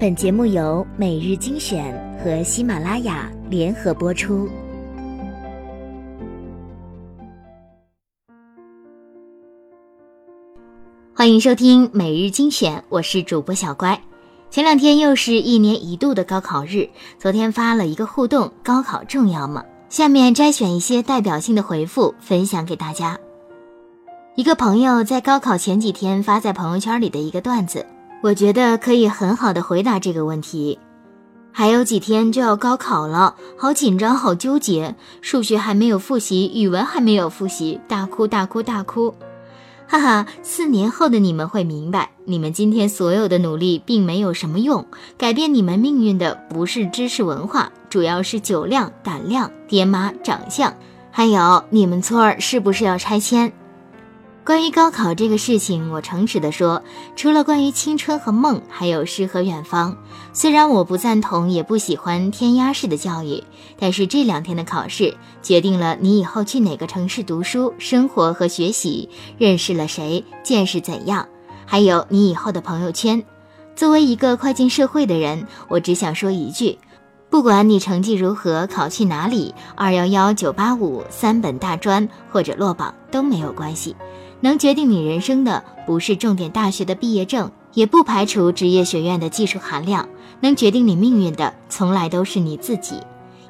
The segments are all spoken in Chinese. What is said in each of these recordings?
本节目由每日精选和喜马拉雅联合播出。欢迎收听每日精选，我是主播小乖。前两天又是一年一度的高考日，昨天发了一个互动：高考重要吗？下面摘选一些代表性的回复分享给大家。一个朋友在高考前几天发在朋友圈里的一个段子。我觉得可以很好的回答这个问题。还有几天就要高考了，好紧张，好纠结。数学还没有复习，语文还没有复习，大哭大哭大哭，哈哈！四年后的你们会明白，你们今天所有的努力并没有什么用。改变你们命运的不是知识文化，主要是酒量、胆量、爹妈、长相，还有你们村儿是不是要拆迁？关于高考这个事情，我诚实的说，除了关于青春和梦，还有诗和远方。虽然我不赞同，也不喜欢填鸭式的教育，但是这两天的考试决定了你以后去哪个城市读书、生活和学习，认识了谁，见识怎样，还有你以后的朋友圈。作为一个快进社会的人，我只想说一句：不管你成绩如何，考去哪里，二幺幺、九八五、三本大专或者落榜都没有关系。能决定你人生的不是重点大学的毕业证，也不排除职业学院的技术含量。能决定你命运的，从来都是你自己，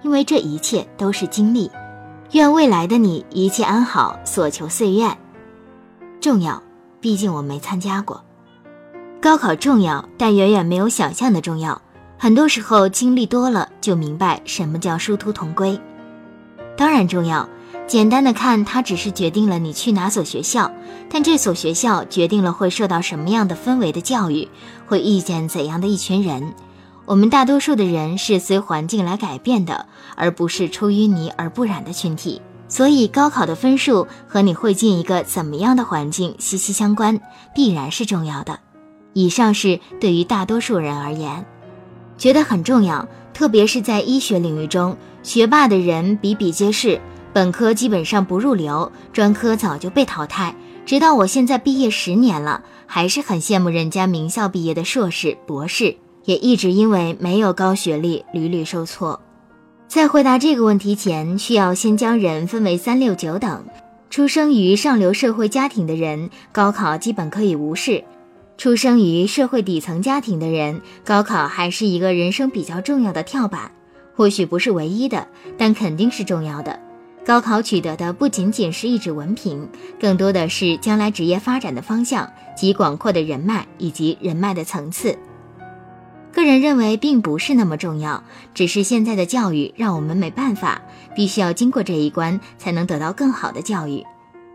因为这一切都是经历。愿未来的你一切安好，所求遂愿。重要，毕竟我没参加过。高考重要，但远远没有想象的重要。很多时候经历多了，就明白什么叫殊途同归。当然重要。简单的看，它只是决定了你去哪所学校，但这所学校决定了会受到什么样的氛围的教育，会遇见怎样的一群人。我们大多数的人是随环境来改变的，而不是出淤泥而不染的群体。所以，高考的分数和你会进一个怎么样的环境息息相关，必然是重要的。以上是对于大多数人而言，觉得很重要，特别是在医学领域中，学霸的人比比皆是。本科基本上不入流，专科早就被淘汰。直到我现在毕业十年了，还是很羡慕人家名校毕业的硕士、博士，也一直因为没有高学历屡屡受挫。在回答这个问题前，需要先将人分为三六九等。出生于上流社会家庭的人，高考基本可以无视；出生于社会底层家庭的人，高考还是一个人生比较重要的跳板，或许不是唯一的，但肯定是重要的。高考取得的不仅仅是一纸文凭，更多的是将来职业发展的方向及广阔的人脉以及人脉的层次。个人认为并不是那么重要，只是现在的教育让我们没办法，必须要经过这一关才能得到更好的教育。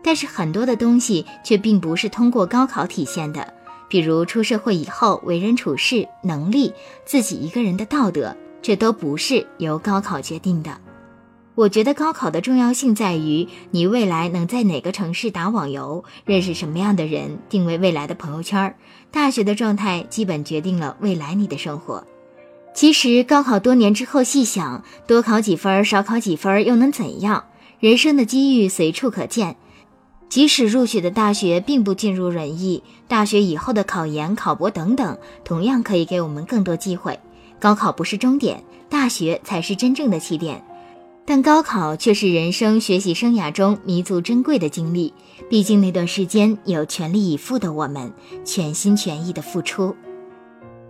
但是很多的东西却并不是通过高考体现的，比如出社会以后为人处事能力、自己一个人的道德，这都不是由高考决定的。我觉得高考的重要性在于你未来能在哪个城市打网游，认识什么样的人，定位未来的朋友圈。大学的状态基本决定了未来你的生活。其实高考多年之后细想，多考几分少考几分又能怎样？人生的机遇随处可见。即使入学的大学并不尽如人意，大学以后的考研、考博等等，同样可以给我们更多机会。高考不是终点，大学才是真正的起点。但高考却是人生学习生涯中弥足珍贵的经历，毕竟那段时间有全力以赴的我们，全心全意的付出。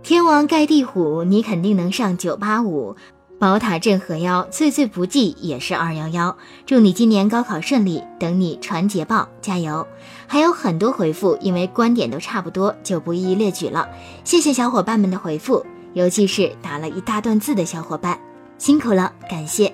天王盖地虎，你肯定能上九八五；宝塔镇河妖，最最不济也是二幺幺。祝你今年高考顺利，等你传捷报，加油！还有很多回复，因为观点都差不多，就不一一列举了。谢谢小伙伴们的回复，尤其是打了一大段字的小伙伴，辛苦了，感谢。